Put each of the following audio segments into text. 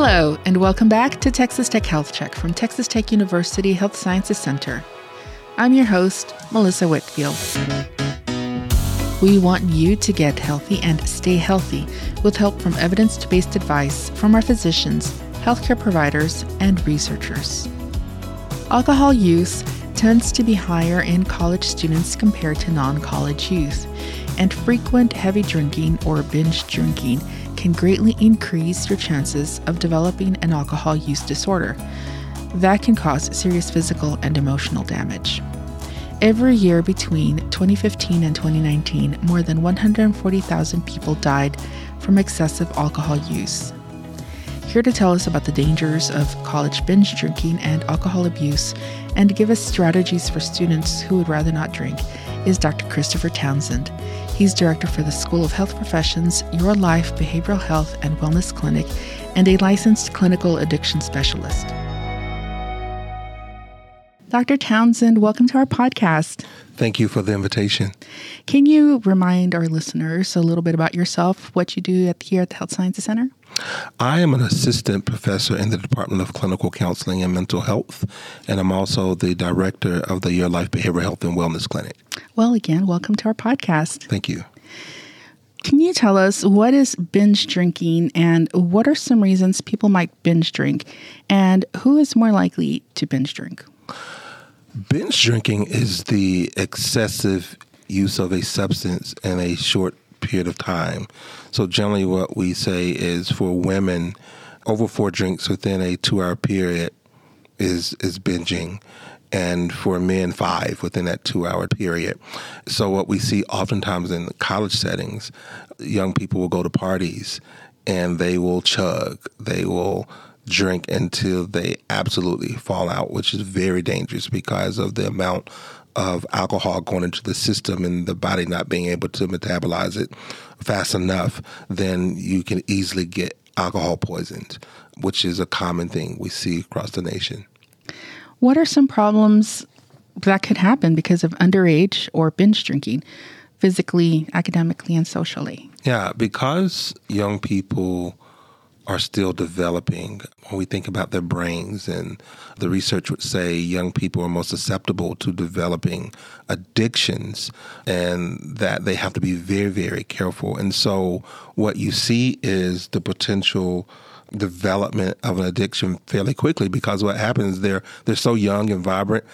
Hello, and welcome back to Texas Tech Health Check from Texas Tech University Health Sciences Center. I'm your host, Melissa Whitfield. We want you to get healthy and stay healthy with help from evidence based advice from our physicians, healthcare providers, and researchers. Alcohol use tends to be higher in college students compared to non college youth, and frequent heavy drinking or binge drinking can greatly increase your chances of developing an alcohol use disorder. That can cause serious physical and emotional damage. Every year between 2015 and 2019, more than 140,000 people died from excessive alcohol use. Here to tell us about the dangers of college binge drinking and alcohol abuse and give us strategies for students who would rather not drink is Dr. Christopher Townsend. He's director for the School of Health Professions, Your Life Behavioral Health and Wellness Clinic, and a licensed clinical addiction specialist. Dr. Townsend, welcome to our podcast. Thank you for the invitation. Can you remind our listeners a little bit about yourself, what you do at, here at the Health Sciences Center? I am an assistant professor in the Department of Clinical Counseling and Mental Health, and I'm also the director of the Your Life Behavioral Health and Wellness Clinic. Well, again, welcome to our podcast. Thank you. Can you tell us what is binge drinking and what are some reasons people might binge drink, and who is more likely to binge drink? Binge drinking is the excessive use of a substance in a short period of time. So generally, what we say is for women, over four drinks within a two-hour period is is binging, and for men, five within that two-hour period. So what we see oftentimes in college settings, young people will go to parties and they will chug, they will drink until they absolutely fall out, which is very dangerous because of the amount of alcohol going into the system and the body not being able to metabolize it fast enough, then you can easily get alcohol poisoned, which is a common thing we see across the nation. What are some problems that could happen because of underage or binge drinking, physically, academically, and socially? Yeah, because young people are still developing. When we think about their brains, and the research would say young people are most susceptible to developing addictions, and that they have to be very, very careful. And so, what you see is the potential development of an addiction fairly quickly because what happens they're they're so young and vibrant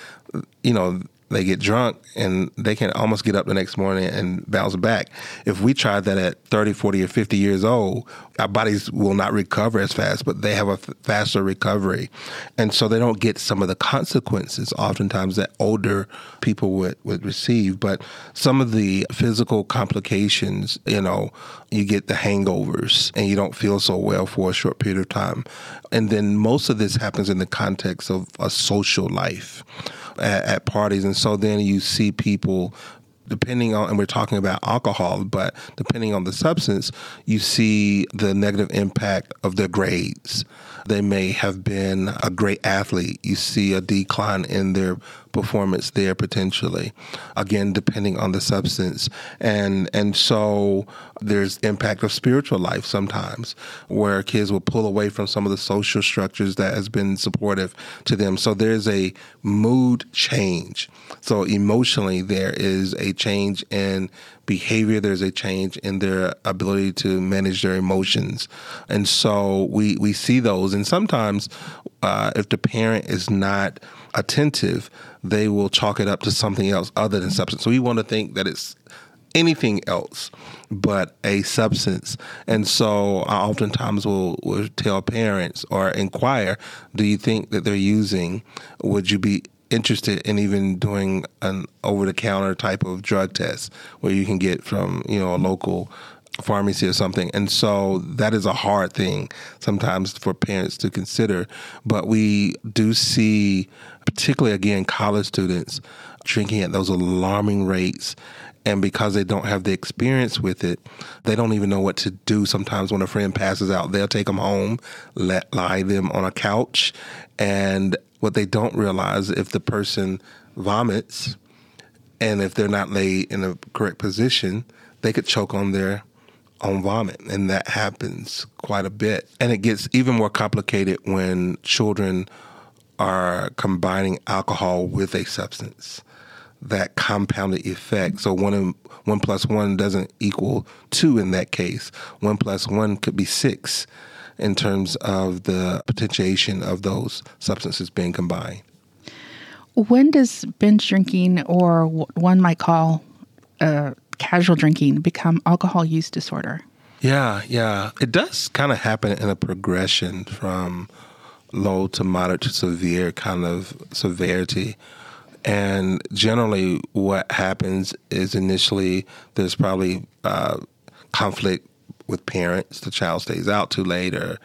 you know they get drunk and they can almost get up the next morning and bounce back. If we try that at 30, 40, or 50 years old, our bodies will not recover as fast, but they have a faster recovery. And so they don't get some of the consequences oftentimes that older people would, would receive. But some of the physical complications, you know, you get the hangovers and you don't feel so well for a short period of time. And then most of this happens in the context of a social life at, at parties, and so then you see people depending on, and we're talking about alcohol, but depending on the substance, you see the negative impact of their grades. They may have been a great athlete. You see a decline in their performance there potentially. Again, depending on the substance. And and so there's impact of spiritual life sometimes where kids will pull away from some of the social structures that has been supportive to them. So there's a mood change. So emotionally there is a change in behavior, there's a change in their ability to manage their emotions. And so we, we see those. And sometimes, uh, if the parent is not attentive, they will chalk it up to something else other than substance. So we want to think that it's anything else but a substance. And so I oftentimes will, will tell parents or inquire, do you think that they're using, would you be interested in even doing an over the counter type of drug test where you can get from, you know, a local pharmacy or something. And so that is a hard thing sometimes for parents to consider. But we do see, particularly again, college students drinking at those alarming rates. And because they don't have the experience with it, they don't even know what to do. Sometimes when a friend passes out, they'll take them home, let lie them on a couch. And what they don't realize, if the person vomits and if they're not laid in a correct position, they could choke on their on vomit, and that happens quite a bit. And it gets even more complicated when children are combining alcohol with a substance. That compounded effect. So one and one plus one doesn't equal two in that case. One plus one could be six in terms of the potentiation of those substances being combined. When does binge drinking, or one might call uh, casual drinking, become alcohol use disorder? Yeah, yeah. It does kind of happen in a progression from low to moderate to severe kind of severity. And generally, what happens is initially there's probably uh, conflict with parents. The child stays out too late, or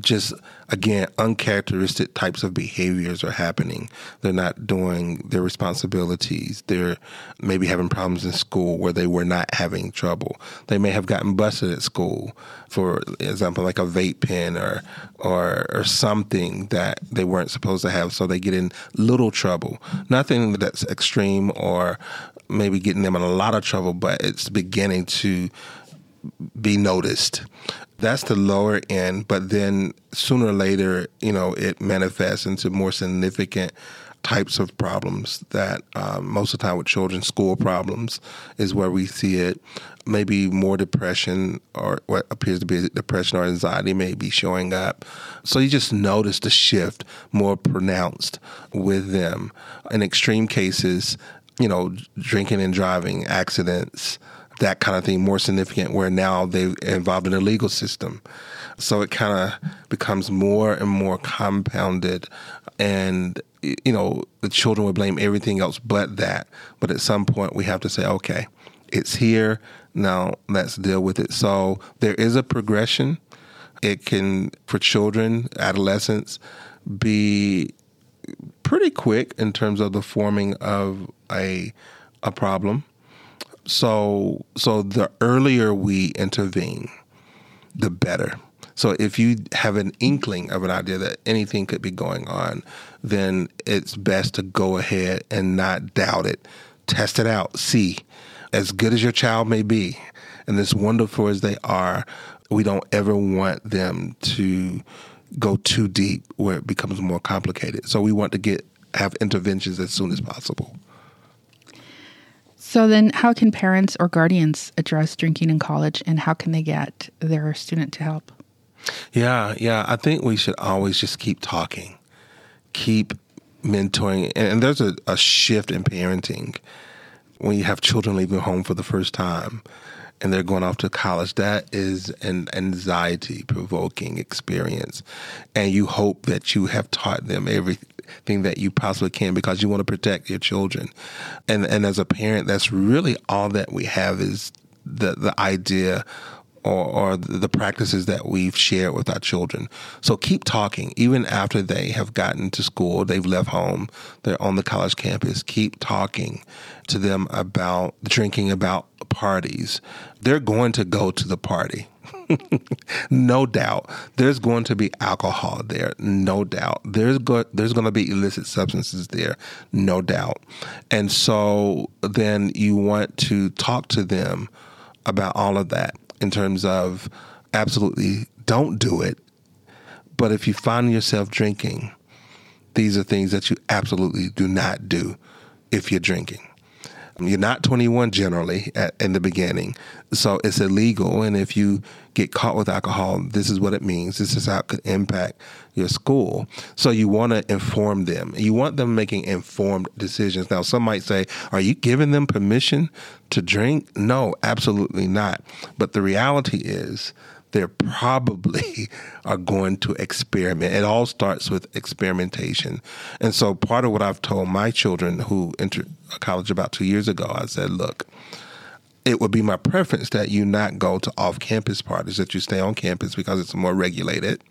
just again uncharacteristic types of behaviors are happening. They're not doing their responsibilities. They're maybe having problems in school where they were not having trouble. They may have gotten busted at school for example like a vape pen or or or something that they weren't supposed to have so they get in little trouble. Nothing that's extreme or maybe getting them in a lot of trouble but it's beginning to be noticed that's the lower end, but then sooner or later, you know, it manifests into more significant types of problems that um, most of the time with children, school problems is where we see it. Maybe more depression or what appears to be depression or anxiety may be showing up. So you just notice the shift more pronounced with them. In extreme cases, you know, drinking and driving, accidents, that kind of thing more significant where now they're involved in the legal system. So it kind of becomes more and more compounded. And, you know, the children would blame everything else but that. But at some point, we have to say, okay, it's here. Now let's deal with it. So there is a progression. It can, for children, adolescents, be pretty quick in terms of the forming of a a problem so so the earlier we intervene, the better. So if you have an inkling of an idea that anything could be going on, then it's best to go ahead and not doubt it. Test it out. See. As good as your child may be, and as wonderful as they are, we don't ever want them to go too deep where it becomes more complicated. So we want to get have interventions as soon as possible. So then, how can parents or guardians address drinking in college, and how can they get their student to help? Yeah, yeah. I think we should always just keep talking, keep mentoring, and there's a, a shift in parenting when you have children leaving home for the first time and they're going off to college, that is an anxiety provoking experience. And you hope that you have taught them every everything that you possibly can because you want to protect your children. And and as a parent, that's really all that we have is the the idea or, or the practices that we've shared with our children. So keep talking, even after they have gotten to school, they've left home, they're on the college campus. Keep talking to them about drinking, about parties. They're going to go to the party. no doubt. There's going to be alcohol there, no doubt. There's go- there's going to be illicit substances there, no doubt. And so then you want to talk to them about all of that in terms of absolutely don't do it. But if you find yourself drinking, these are things that you absolutely do not do if you're drinking. You're not 21 generally at, in the beginning, so it's illegal. And if you get caught with alcohol, this is what it means. This is how it could impact your school. So you want to inform them. You want them making informed decisions. Now, some might say, "Are you giving them permission to drink?" No, absolutely not. But the reality is they probably are going to experiment. It all starts with experimentation. And so part of what I've told my children who entered college about two years ago, I said, look, it would be my preference that you not go to off campus parties, that you stay on campus because it's more regulated.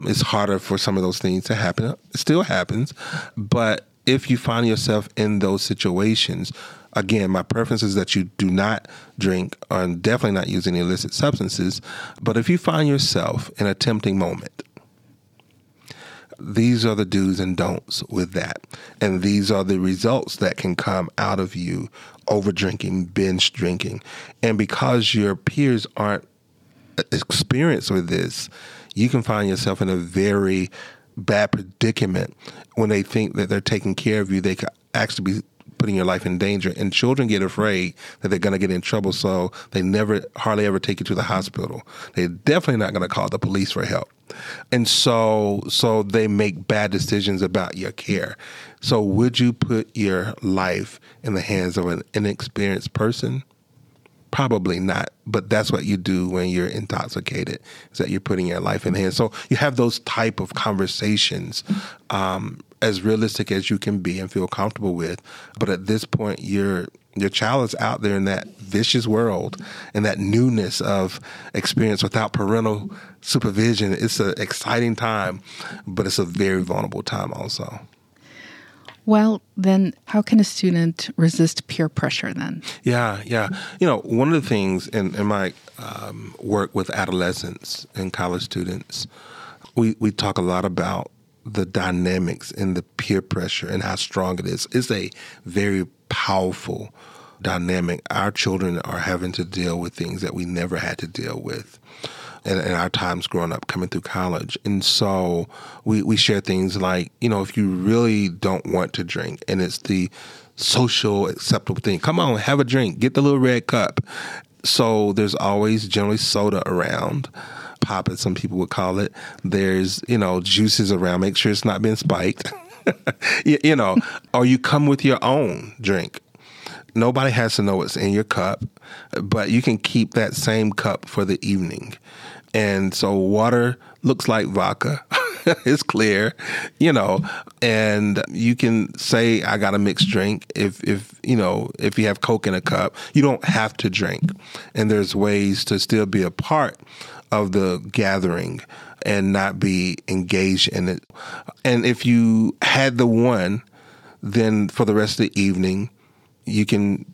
It's harder for some of those things to happen. It still happens. But if you find yourself in those situations, again, my preference is that you do not drink and definitely not use any illicit substances. But if you find yourself in a tempting moment, these are the do's and don'ts with that. And these are the results that can come out of you over drinking, binge drinking. And because your peers aren't experienced with this, you can find yourself in a very bad predicament when they think that they're taking care of you. They could actually be putting your life in danger. And children get afraid that they're going to get in trouble, so they never, hardly ever take you to the hospital. They're definitely not going to call the police for help. And so, so they make bad decisions about your care. So, would you put your life in the hands of an inexperienced person? Probably not, but that's what you do when you're intoxicated. Is that you're putting your life in hands. So you have those type of conversations, um, as realistic as you can be and feel comfortable with. But at this point, your your child is out there in that vicious world and that newness of experience without parental supervision. It's an exciting time, but it's a very vulnerable time also. Well, then, how can a student resist peer pressure then? Yeah, yeah. You know, one of the things in, in my um, work with adolescents and college students, we, we talk a lot about the dynamics and the peer pressure and how strong it is. It's a very powerful dynamic. Our children are having to deal with things that we never had to deal with in, in, our times growing up, coming through college. And so we, we share things like, you know, if you really don't want to drink and it's the social acceptable thing, come on, have a drink, get the little red cup. So there's always generally soda around. Pop, as some people would call it. There's, you know, juices around. Make sure it's not been spiked. you, you know, or you come with your own drink nobody has to know what's in your cup, but you can keep that same cup for the evening. And so water looks like vodka. it's clear, you know, and you can say I got a mixed drink if if you know if you have Coke in a cup, you don't have to drink, and there's ways to still be a part of the gathering and not be engaged in it. And if you had the one, then for the rest of the evening, you can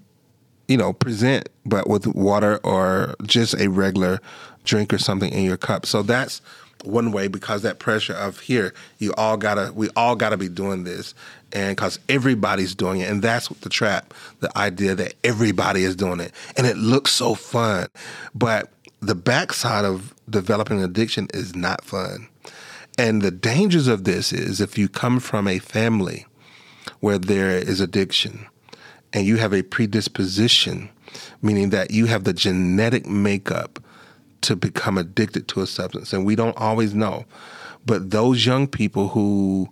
you know present, but with water or just a regular drink or something in your cup. So that's one way because that pressure of here, you all gotta, we all gotta be doing this, and because everybody's doing it, and that's the trap, the idea that everybody is doing it, and it looks so fun, but the backside of developing addiction is not fun. And the dangers of this is if you come from a family where there is addiction and you have a predisposition, meaning that you have the genetic makeup to become addicted to a substance. And we don't always know. But those young people who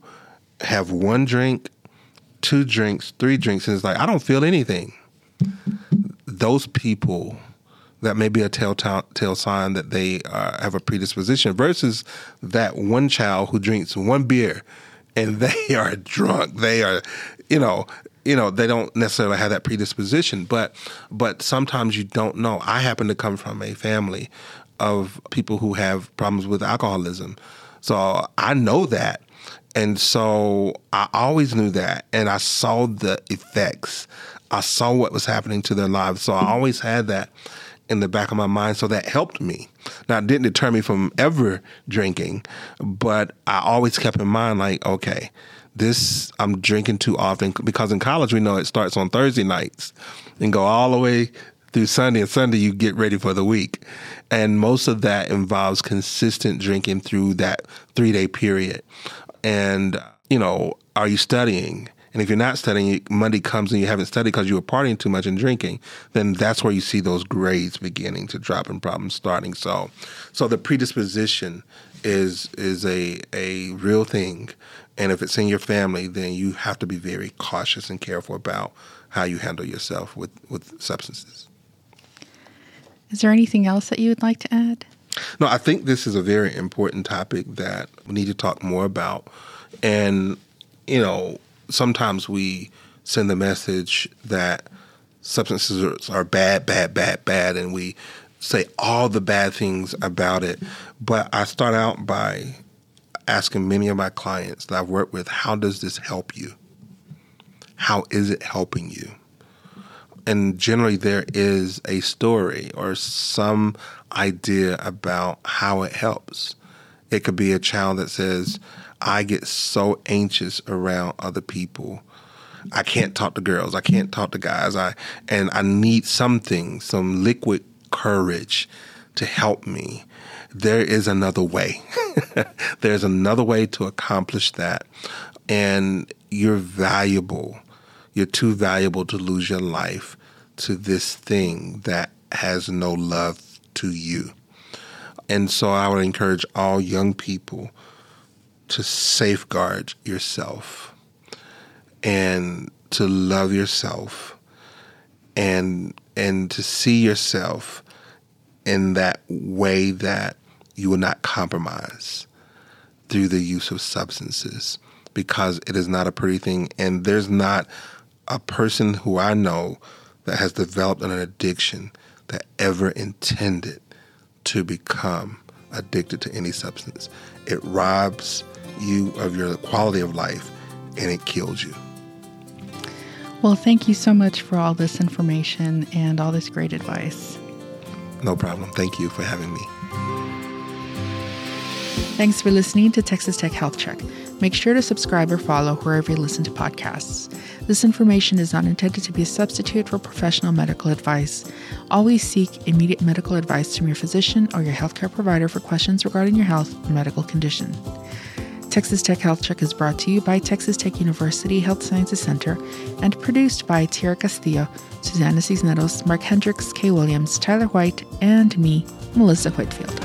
have one drink, two drinks, three drinks, and it's like, I don't feel anything. Those people, that may be a telltale sign that they uh, have a predisposition versus that one child who drinks one beer and they are drunk. They are, you know, you know they don't necessarily have that predisposition but but sometimes you don't know i happen to come from a family of people who have problems with alcoholism. So I know that. And so I always knew that. And I saw the effects. I saw what was happening to their lives. So I always had that in the back of my mind. So that helped me. Now, it didn't deter me from ever drinking, but I always kept in mind, like, okay, this I'm drinking too often because in college we know it starts on Thursday nights and go all the way through Sunday, and Sunday you get ready for the week. And most of that involves consistent drinking through that three day period. And, you know, are you studying? And if you're not studying, Monday comes and you haven't studied because you were partying too much and drinking, then that's where you see those grades beginning to drop and problems starting. So, so the predisposition is is a a real thing, and if it's in your family, then you have to be very cautious and careful about how you handle yourself with with substances. Is there anything else that you would like to add? No, I think this is a very important topic that we need to talk more about. And, you know, sometimes we send the message that substances are bad, bad, bad, bad, and we say all the bad things about it. But I start out by asking many of my clients that I've worked with, how does this help you? How is it helping you? and generally there is a story or some idea about how it helps. It could be a child that says, I get so anxious around other people. I can't talk to girls. I can't talk to guys. I and I need something, some liquid courage to help me. There is another way. There's another way to accomplish that. And you're valuable. You're too valuable to lose your life to this thing that has no love to you. And so I would encourage all young people to safeguard yourself and to love yourself and and to see yourself in that way that you will not compromise through the use of substances because it is not a pretty thing. And there's not a person who I know that has developed an addiction that ever intended to become addicted to any substance. It robs you of your quality of life and it kills you. Well, thank you so much for all this information and all this great advice. No problem. Thank you for having me. Thanks for listening to Texas Tech Health Check. Make sure to subscribe or follow wherever you listen to podcasts. This information is not intended to be a substitute for professional medical advice. Always seek immediate medical advice from your physician or your healthcare provider for questions regarding your health or medical condition. Texas Tech Health Check is brought to you by Texas Tech University Health Sciences Center and produced by Tierra Castillo, Susanna Cisneros, Mark Hendricks, Kay Williams, Tyler White, and me, Melissa Whitfield.